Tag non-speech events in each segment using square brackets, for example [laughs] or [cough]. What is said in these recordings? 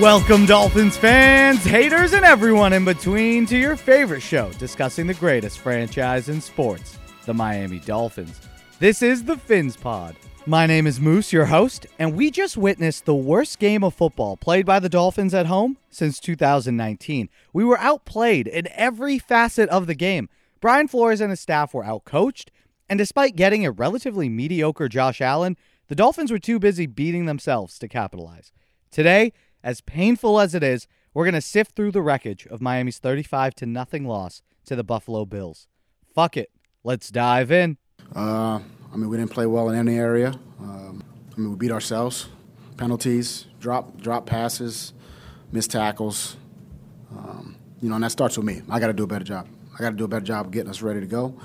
Welcome, Dolphins fans, haters, and everyone in between to your favorite show discussing the greatest franchise in sports, the Miami Dolphins. This is the Fins Pod. My name is Moose, your host, and we just witnessed the worst game of football played by the Dolphins at home since 2019. We were outplayed in every facet of the game. Brian Flores and his staff were outcoached, and despite getting a relatively mediocre Josh Allen, the Dolphins were too busy beating themselves to capitalize. Today, as painful as it is, we're going to sift through the wreckage of Miami's 35 to nothing loss to the Buffalo Bills. Fuck it. Let's dive in. Uh, I mean, we didn't play well in any area. Um, I mean, we beat ourselves. Penalties, drop drop passes, missed tackles. Um, you know, and that starts with me. I got to do a better job. I got to do a better job of getting us ready to go.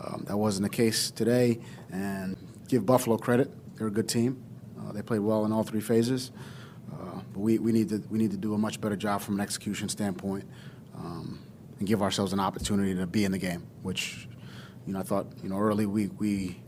Um, that wasn't the case today. And give Buffalo credit. They're a good team. Uh, they played well in all three phases. We, we, need to, we need to do a much better job from an execution standpoint um, and give ourselves an opportunity to be in the game, which, you know, I thought, you know, early we, we,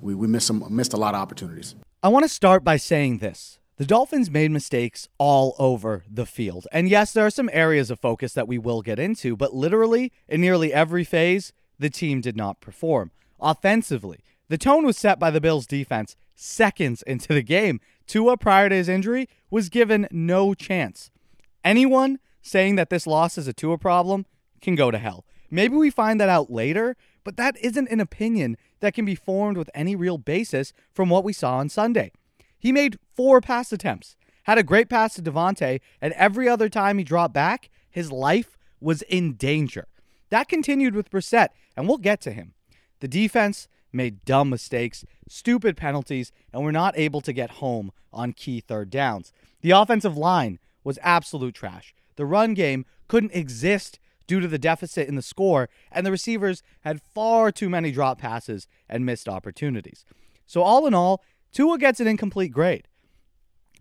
we, we missed, some, missed a lot of opportunities. I want to start by saying this. The Dolphins made mistakes all over the field. And yes, there are some areas of focus that we will get into, but literally, in nearly every phase, the team did not perform. Offensively, the tone was set by the Bills' defense seconds into the game. Tua, prior to his injury, was given no chance. Anyone saying that this loss is a Tua problem can go to hell. Maybe we find that out later, but that isn't an opinion that can be formed with any real basis from what we saw on Sunday. He made four pass attempts, had a great pass to DeVante, and every other time he dropped back, his life was in danger. That continued with Brissett, and we'll get to him. The defense made dumb mistakes, stupid penalties, and were not able to get home on key third downs. The offensive line was absolute trash. The run game couldn't exist due to the deficit in the score, and the receivers had far too many drop passes and missed opportunities. So, all in all, Tua gets an incomplete grade.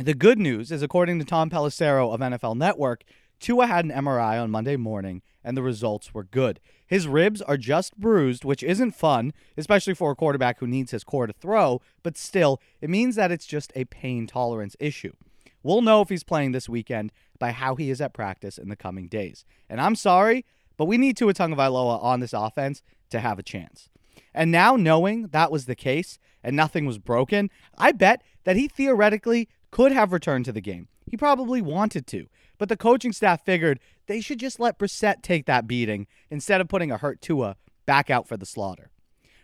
The good news is, according to Tom Pelissero of NFL Network, Tua had an MRI on Monday morning, and the results were good. His ribs are just bruised, which isn't fun, especially for a quarterback who needs his core to throw, but still, it means that it's just a pain tolerance issue. We'll know if he's playing this weekend by how he is at practice in the coming days. And I'm sorry, but we need Tua Tagovailoa on this offense to have a chance. And now knowing that was the case and nothing was broken, I bet that he theoretically could have returned to the game. He probably wanted to. But the coaching staff figured they should just let Brissett take that beating instead of putting a hurt Tua back out for the slaughter.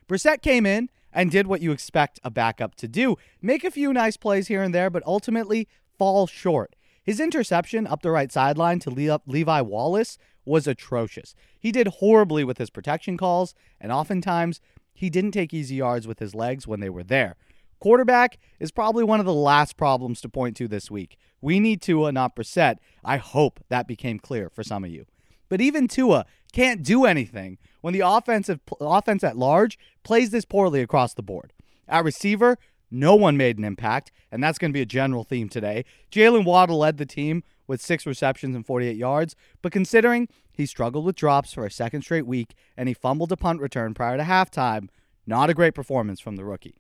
Brissett came in and did what you expect a backup to do make a few nice plays here and there, but ultimately fall short. His interception up the right sideline to Levi Wallace was atrocious. He did horribly with his protection calls, and oftentimes he didn't take easy yards with his legs when they were there. Quarterback is probably one of the last problems to point to this week. We need Tua, not Brissett. I hope that became clear for some of you. But even Tua can't do anything when the offensive offense at large plays this poorly across the board. At receiver, no one made an impact, and that's going to be a general theme today. Jaylen Waddle led the team with six receptions and 48 yards, but considering he struggled with drops for a second straight week and he fumbled a punt return prior to halftime, not a great performance from the rookie.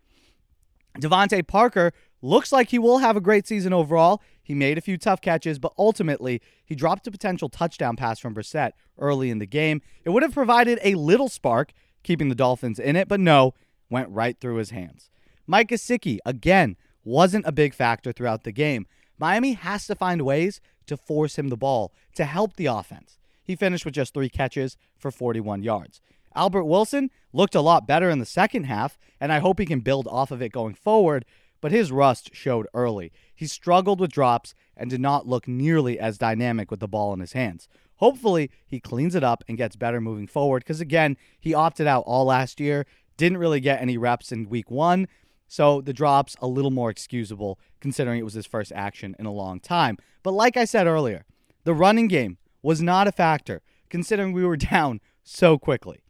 DeVante Parker looks like he will have a great season overall. He made a few tough catches, but ultimately, he dropped a potential touchdown pass from Brissett early in the game. It would have provided a little spark, keeping the Dolphins in it, but no, went right through his hands. Mike Gesicki, again, wasn't a big factor throughout the game. Miami has to find ways to force him the ball to help the offense. He finished with just three catches for 41 yards. Albert Wilson looked a lot better in the second half, and I hope he can build off of it going forward, but his rust showed early. He struggled with drops and did not look nearly as dynamic with the ball in his hands. Hopefully, he cleans it up and gets better moving forward because, again, he opted out all last year, didn't really get any reps in week one, so the drops a little more excusable considering it was his first action in a long time. But like I said earlier, the running game was not a factor considering we were [laughs] down so quickly.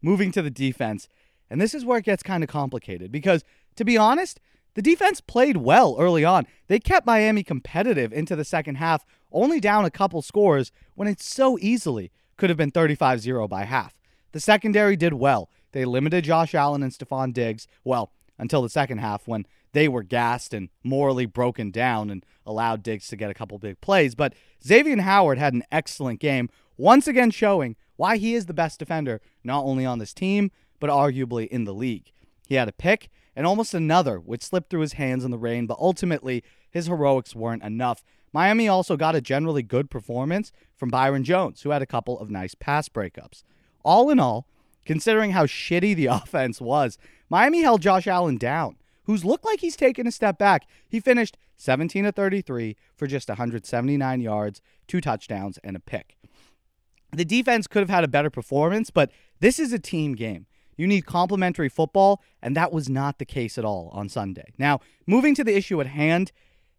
Moving to the defense, and this is where it gets kind of complicated because to be honest, the defense played well early on. They kept Miami competitive into the second half, only down a couple scores when it so easily could have been 35 0 by half. The secondary did well. They limited Josh Allen and Stefon Diggs, well, until the second half when they were gassed and morally broken down and allowed Diggs to get a couple big plays. But Xavier Howard had an excellent game, once again showing why he is the best defender, not only on this team, but arguably in the league. He had a pick and almost another, which slipped through his hands in the rain, but ultimately his heroics weren't enough. Miami also got a generally good performance from Byron Jones, who had a couple of nice pass breakups. All in all, considering how shitty the [laughs] offense was, Miami held Josh Allen down, who's looked like he's taken a step back. He finished 17 to 33 for just 179 yards, two touchdowns, and a pick. The defense could have had a better performance, but this is a team game. You need complementary football, and that was not the case at all on Sunday. Now, moving to the issue at hand,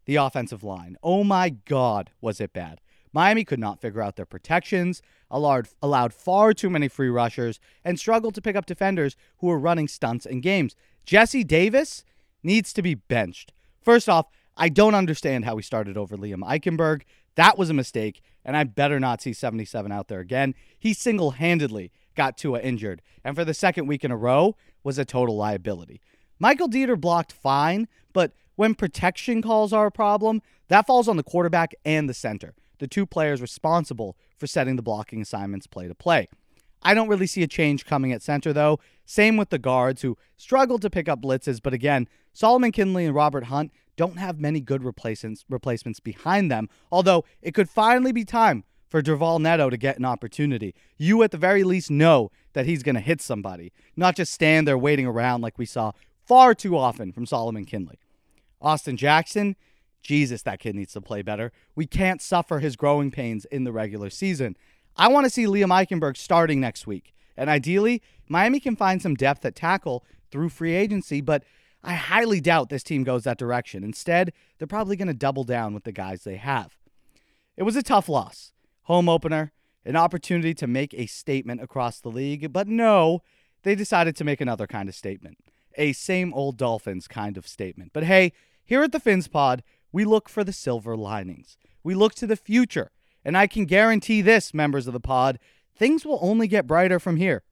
the offensive line. Oh my God, was it bad. Miami could not figure out their protections, allowed, allowed far too many free rushers, and struggled to pick up defenders who were running stunts in games. Jesse Davis needs to be benched. First off, I don't understand how he started over Liam Eichenberg. That was a mistake, and I better not see 77 out there again. He single handedly got Tua injured, and for the second week in a row was a total liability. Michael Deiter blocked fine, but when protection calls are a problem, that falls on the quarterback and the center, the two players responsible for setting the blocking assignments play to play. I don't really see a change coming at center, though. Same with the guards who struggled to pick up blitzes, but again, Solomon Kindley and Robert Hunt don't have many good replacements replacements behind them. Although it could finally be time for Durval Neto to get an opportunity. You at the very least know that he's going to hit somebody, not just stand there waiting around like we saw far too often from Solomon Kindley. Austin Jackson, Jesus, that kid needs to play better. We can't suffer his growing pains in the regular season. I want to see Liam Eichenberg starting next week. And ideally, Miami can find some depth at tackle through free agency, but I highly doubt this team goes that direction. Instead, they're probably going to double down with the guys they have. It was a tough loss. Home opener, an opportunity to make a statement across the league, but no, they decided to make another kind of statement. A same old Dolphins kind of statement. But hey, here at the Fins Pod, we look for the silver linings. We look to the future. And I can guarantee this, members of the pod, things will only get brighter from here.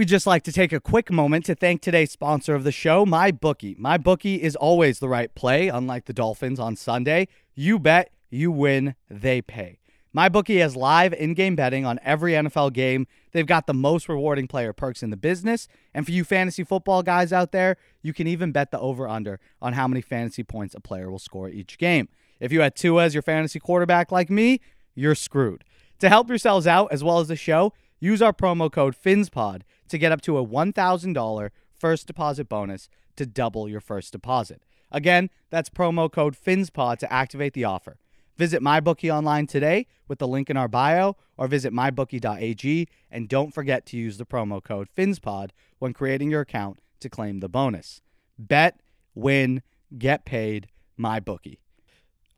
We'd just like to take a quick moment to thank today's sponsor of the show, MyBookie. MyBookie is always the right play, unlike the Dolphins on Sunday. You bet, you win, they pay. MyBookie has live in game betting on every NFL game. They've got the most rewarding player perks in the business. And for you fantasy football guys out there, you can even bet the over under on how many fantasy points a player will score each game. If you had Tua as your fantasy quarterback like me, you're screwed. To help yourselves out as well as the show, use our promo code FINSPOD to get up to a $1,000 first deposit bonus to double your first deposit. Again, that's promo code FINSPOD to activate the offer. Visit MyBookie online today with the link in our bio or visit mybookie.ag and don't forget to use the promo code FINSPOD when creating your account to claim the bonus. Bet, win, get paid, MyBookie.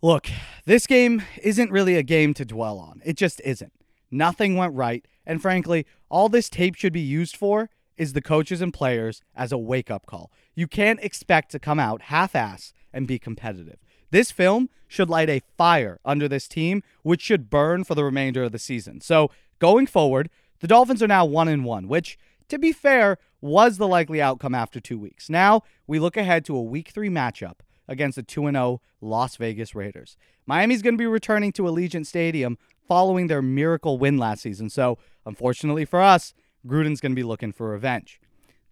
Look, this game isn't really a game to dwell on. It just isn't. Nothing went right, and frankly, all this tape should be used for is the coaches and players as a wake up call. You can't expect to come out half ass and be competitive. This film should light a fire under this team, which should burn for the remainder of the season. So, going forward, the Dolphins are now 1 and 1, which, to be fair, was the likely outcome after two weeks. Now, we look ahead to a week three matchup against the 2 0 Las Vegas Raiders. Miami's going to be returning to Allegiant Stadium following their miracle win last season, so unfortunately for us, Gruden's going to be looking for revenge.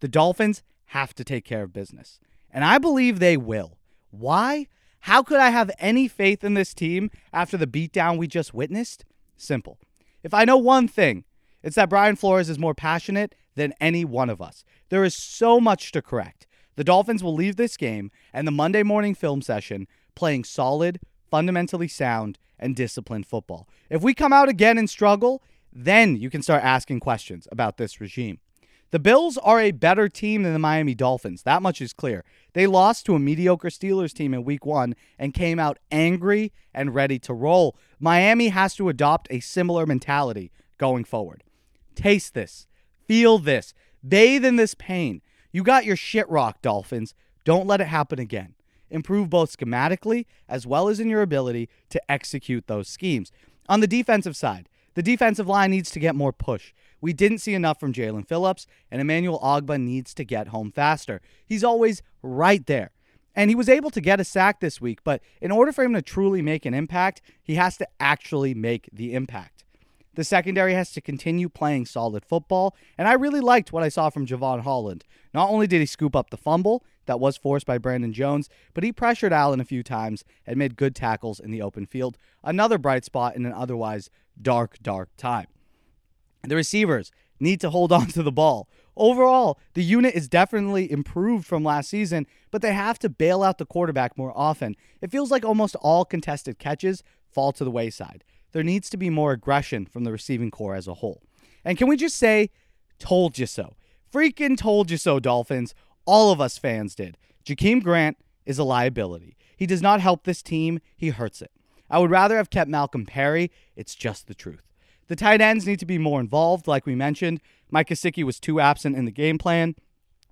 The Dolphins have to take care of business, and I believe they will. Why? How could I have any faith in this team after the beatdown we just witnessed? Simple. If I know one thing, it's that Brian Flores is more passionate than any one of us. There is so much to correct. The Dolphins will leave this game and the Monday morning film session playing solid, fundamentally sound, and disciplined football. If we come out again and struggle, then you can start asking questions about this regime. The Bills are a better team than the Miami Dolphins. That much is clear. They lost to a mediocre Steelers team in week one and came out angry and ready to roll. Miami has to adopt a similar mentality going forward. Taste this, feel this, bathe in this pain. You got your shit rocked, Dolphins. Don't let it happen again. Improve both schematically as well as in your ability to execute those schemes. On the defensive side, the defensive line needs to get more push. We didn't see enough from Jaelan Phillips, and Emmanuel Ogbah needs to get home faster. He's always right there. And he was able to get a sack this week, but in order for him to truly make an impact, he has to actually make the impact. The secondary has to continue playing solid football, and I really liked what I saw from Jevon Holland. Not only did he scoop up the fumble that was forced by Brandon Jones, but he pressured Allen a few times and made good tackles in the open field. Another bright spot in an otherwise dark, dark time. The receivers need to hold [laughs] on to the ball. Overall, the unit is definitely improved from last season, but they have to bail out the quarterback more often. It feels like almost all contested catches fall to the wayside. There needs to be more aggression from the receiving corps as a whole. And can we just say, told you so? Freaking told you so, Dolphins. All of us fans did. Jakeem Grant is a liability. He does not help this team, he hurts it. I would rather have kept Malcolm Perry. It's just the truth. The tight ends need to be more involved, like we mentioned. Mike Gesicki was too absent in the game plan,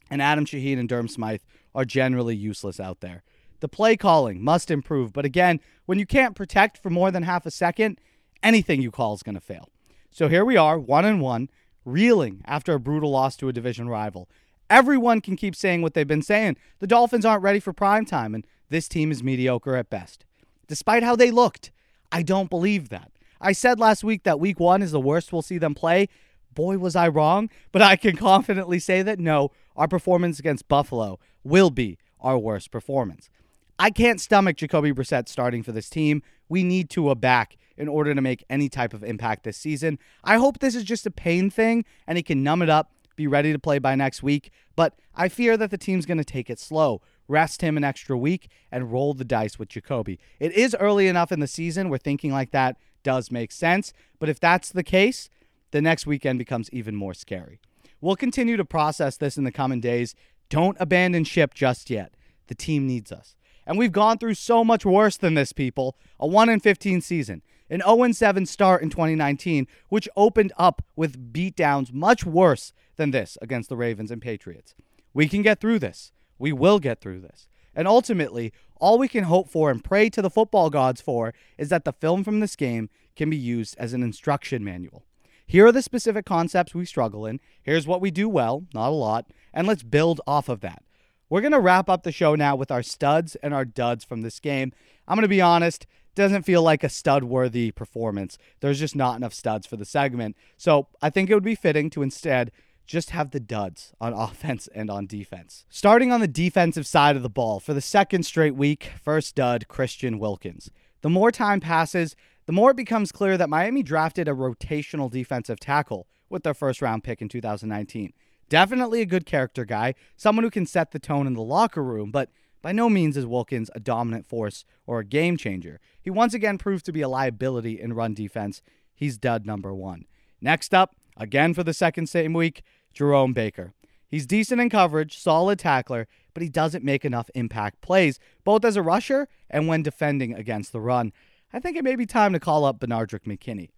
and Adam Shaheen and Durham Smythe are generally useless out there. The play calling must improve, but again, when you can't protect for more than half a second, anything you call is going to fail. So here we are, one and one, reeling after a brutal loss to a division rival. Everyone can keep saying what they've been saying. The Dolphins aren't ready for prime time, and this team is mediocre at best. Despite how they looked, I don't believe that. I said last week that week one is the worst we'll see them play. Boy, was I wrong, but I can [laughs] confidently say that no, our performance against Buffalo will be our worst performance. I can't stomach Jacoby Brissett starting for this team. We need Tua back in order to make any type of impact this season. I hope this is just a pain thing and he can numb it up, be ready to play by next week, but I fear that the team's going to take it slow rest him an extra week, and roll the dice with Jacoby. It is early enough in the season where thinking like that does make sense. But if that's the case, the next weekend becomes even more scary. We'll continue to process this in the coming days. Don't abandon ship just yet. The team needs us. And we've gone through so much worse than this, people. A 1 in 15 season, an 0 7 start in 2019, which opened up with beatdowns much worse than this against the Ravens and Patriots. We can get through this. We will get through this. And ultimately, all we can hope for and pray to the football gods for is that the film from this game can be used as an instruction manual. Here are the specific concepts we struggle in. Here's what we do well, not a lot, and let's build off of that. We're going to wrap up the show now with our studs and our duds from this game. I'm going to be honest, doesn't feel like a stud worthy performance. There's just not enough studs for the segment. So I think it would be fitting to instead just have the duds on [laughs] offense and on defense. Starting on the defensive side of the ball, for the second straight week, first dud, Christian Wilkins. The more time passes, the more it becomes clear that Miami drafted a rotational defensive tackle with their first round pick in 2019. Definitely a good character guy, someone who can set the tone in the locker room, but by no means is Wilkins a dominant force or a game changer. He once again proved to be a liability in run defense. He's dud number one. Next up, again for the second same week, Jerome Baker. He's decent in coverage, solid tackler, but he doesn't make enough impact plays, both as a rusher and when defending against the run. I think it may be time to call up Benardrick McKinney.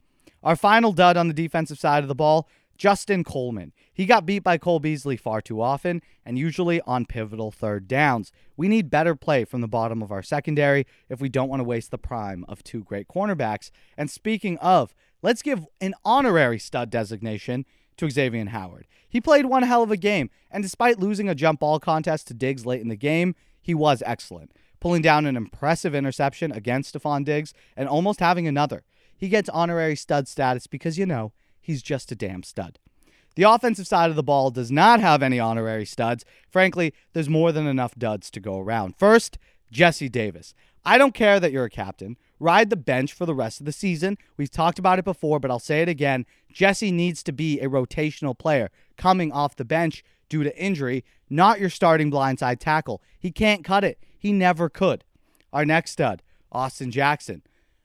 Our final dud on the defensive side of the ball, Justin Coleman. He got beat by Cole Beasley far too often and usually on pivotal third downs. We need better play from the bottom of our secondary if we don't want to waste the prime of two great cornerbacks. And speaking of, let's give an honorary stud designation to Xavier Howard. He played one hell of a game, and despite losing a jump ball contest to Diggs late in the game, he was excellent. pulling down an impressive interception against Stefon Diggs and almost having another. He gets honorary stud status because, you know, he's just a damn stud. The offensive side of the ball does not have any honorary studs. Frankly, there's more than enough duds to go around. First, Jesse Davis. I don't care that you're a captain. Ride the bench for the rest of the season. We've talked about it before, but I'll say it again. Jesse needs to be a rotational player coming off the bench due to injury, not your starting blindside tackle. He can't cut it. He never could. Our next stud, Austin Jackson.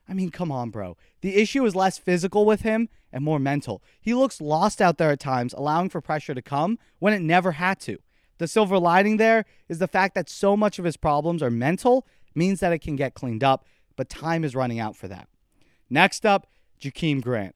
I mean, come on, bro. The issue is less physical with him and more mental. He looks lost out there at times, allowing for pressure to come when it never had to. The silver lining there is the fact that so much of his problems are mental, means that it can get cleaned up, but time is running out for that. Next up, Jakeem Grant.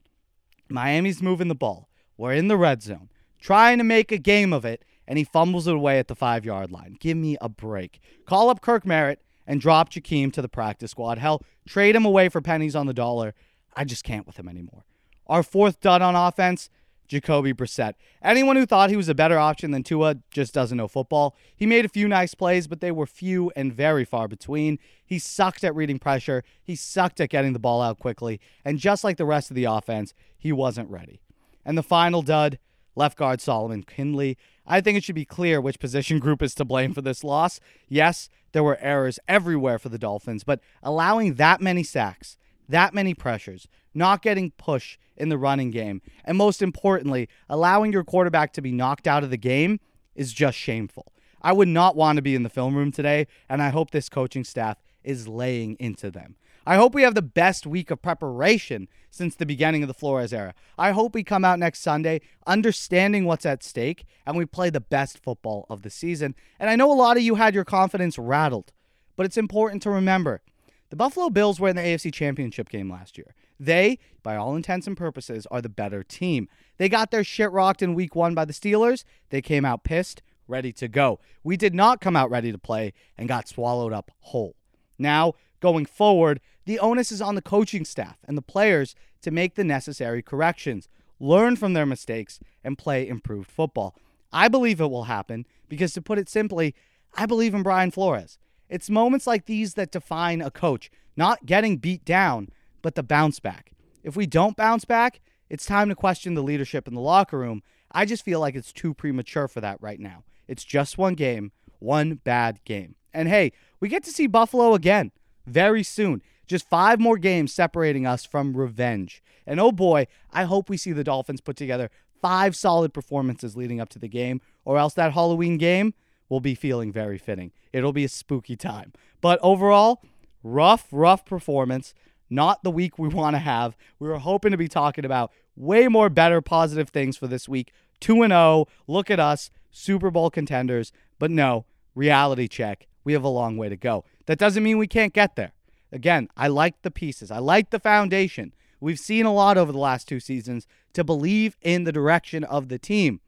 Miami's moving the ball. We're in the red zone, trying to make a game of it, and he fumbles it away at the five yard line. Give me a break. Call up Kirk Merritt and drop Jakeem to the practice squad. Hell, trade him away for pennies on the dollar. I just can't with him anymore. Our fourth dud on offense, Jacoby Brissett. Anyone who thought he was a better option than Tua just doesn't know football. He made a few nice plays, but they were few and very far between. He sucked at reading pressure. He sucked at getting the ball out quickly. And just like the rest of the offense, he wasn't ready. And the final dud, left guard Solomon Kindley. I think it should be clear which position [laughs] group is to blame for this loss. Yes, there were errors everywhere for the Dolphins, but allowing that many sacks, that many pressures, not getting push in the running game, and most importantly, allowing your quarterback to be knocked out of the game is just shameful. I would not want to be in the film room today, and I hope this coaching staff is laying into them. I hope we have the best week of preparation since the beginning of the Flores era. I hope we come out next Sunday understanding what's at stake and we play the best football of the season. And I know a lot of you had your confidence rattled, but it's important to remember the Buffalo Bills were in the AFC Championship game last year. They, by all intents and purposes, are the better team. They got their shit rocked in week one by the Steelers. They came out pissed, ready to go. We did not come out ready to play and got swallowed up whole. Now, going forward, the onus is on the coaching staff and the players to make the necessary corrections, learn from their mistakes, and play improved football. I believe it will happen because, to put it simply, I believe in Brian Flores. It's moments like these that define a coach, not getting beat down, but the bounce back. If we don't bounce back, it's time to question the leadership in the locker room. I just feel like it's too premature for that right now. It's just one game, one bad game. And hey, we get to see Buffalo again very soon. Just five more games separating us from revenge. And oh boy, I hope we see the Dolphins put together five solid performances leading up to the game, or else that Halloween game will be feeling very fitting. It'll be a spooky time. But overall, rough, rough performance. Not the week we [laughs] want to have. We were hoping to be talking about way more better positive things for this week. 2 and 0. Look at us, Super Bowl contenders. But no, reality check. We have a long way to go. That doesn't mean we can't get there. Again, I like the pieces. I like the foundation. We've seen a lot over the last two seasons to believe in the direction of the team.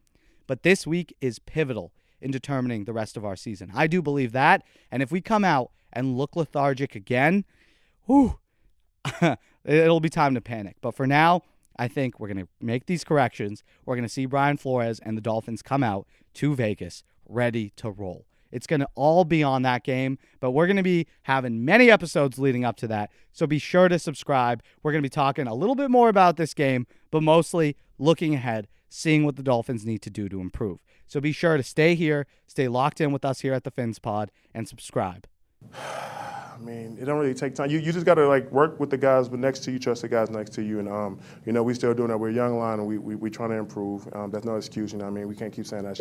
But this week is pivotal in determining the rest of our season. I do believe that. And if we come out and look lethargic again, whew, [laughs] it'll be time to panic. But for now, I think we're going to make these corrections. We're going to see Brian Flores and the Dolphins come out to Vegas ready to roll. It's going to all be on that game, but we're going to be having many episodes leading up to that. So be sure to subscribe. We're going to be talking a little bit more about this game, but mostly looking ahead, seeing what the Dolphins need to do to improve. So be sure to stay here, stay locked in with us here at the Fins Pod, and subscribe. [sighs] [sighs] [sighs] I mean, it don't really take time. You, you just got to like work with the guys but next to you, trust the guys next to you, and um, you know we still doing that. We're a young line and we we we trying to improve. Um, that's no excuse. You know, I mean, we can't keep saying that.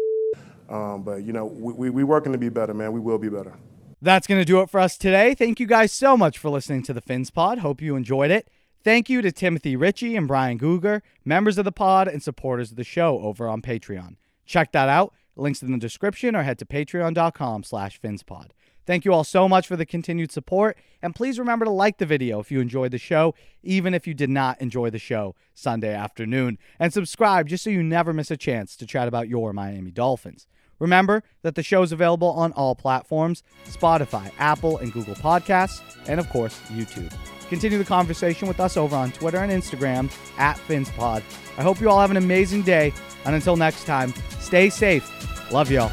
Um, but you know, we, we we working to be better, man. We will be better. That's to do it for us today. Thank you guys so much for listening to the Fins Pod. Hope you enjoyed it. Thank you to Timothy Ritchie and Brian Guger, members of the pod and supporters of the show over on Patreon. Check that out. Links in the description or head to patreon.com slash finspod. Thank you all so much for the continued support. And please remember to like the video if you enjoyed the show, even if you did not enjoy the show Sunday afternoon. And subscribe just so you never miss a chance to chat about your Miami Dolphins. Remember that the show is available on all platforms Spotify, Apple, and Google Podcasts, and of course, YouTube. Continue the conversation with us over on Twitter and Instagram at FinsPod. I hope you all have an amazing day. And until next time, stay safe. Love y'all.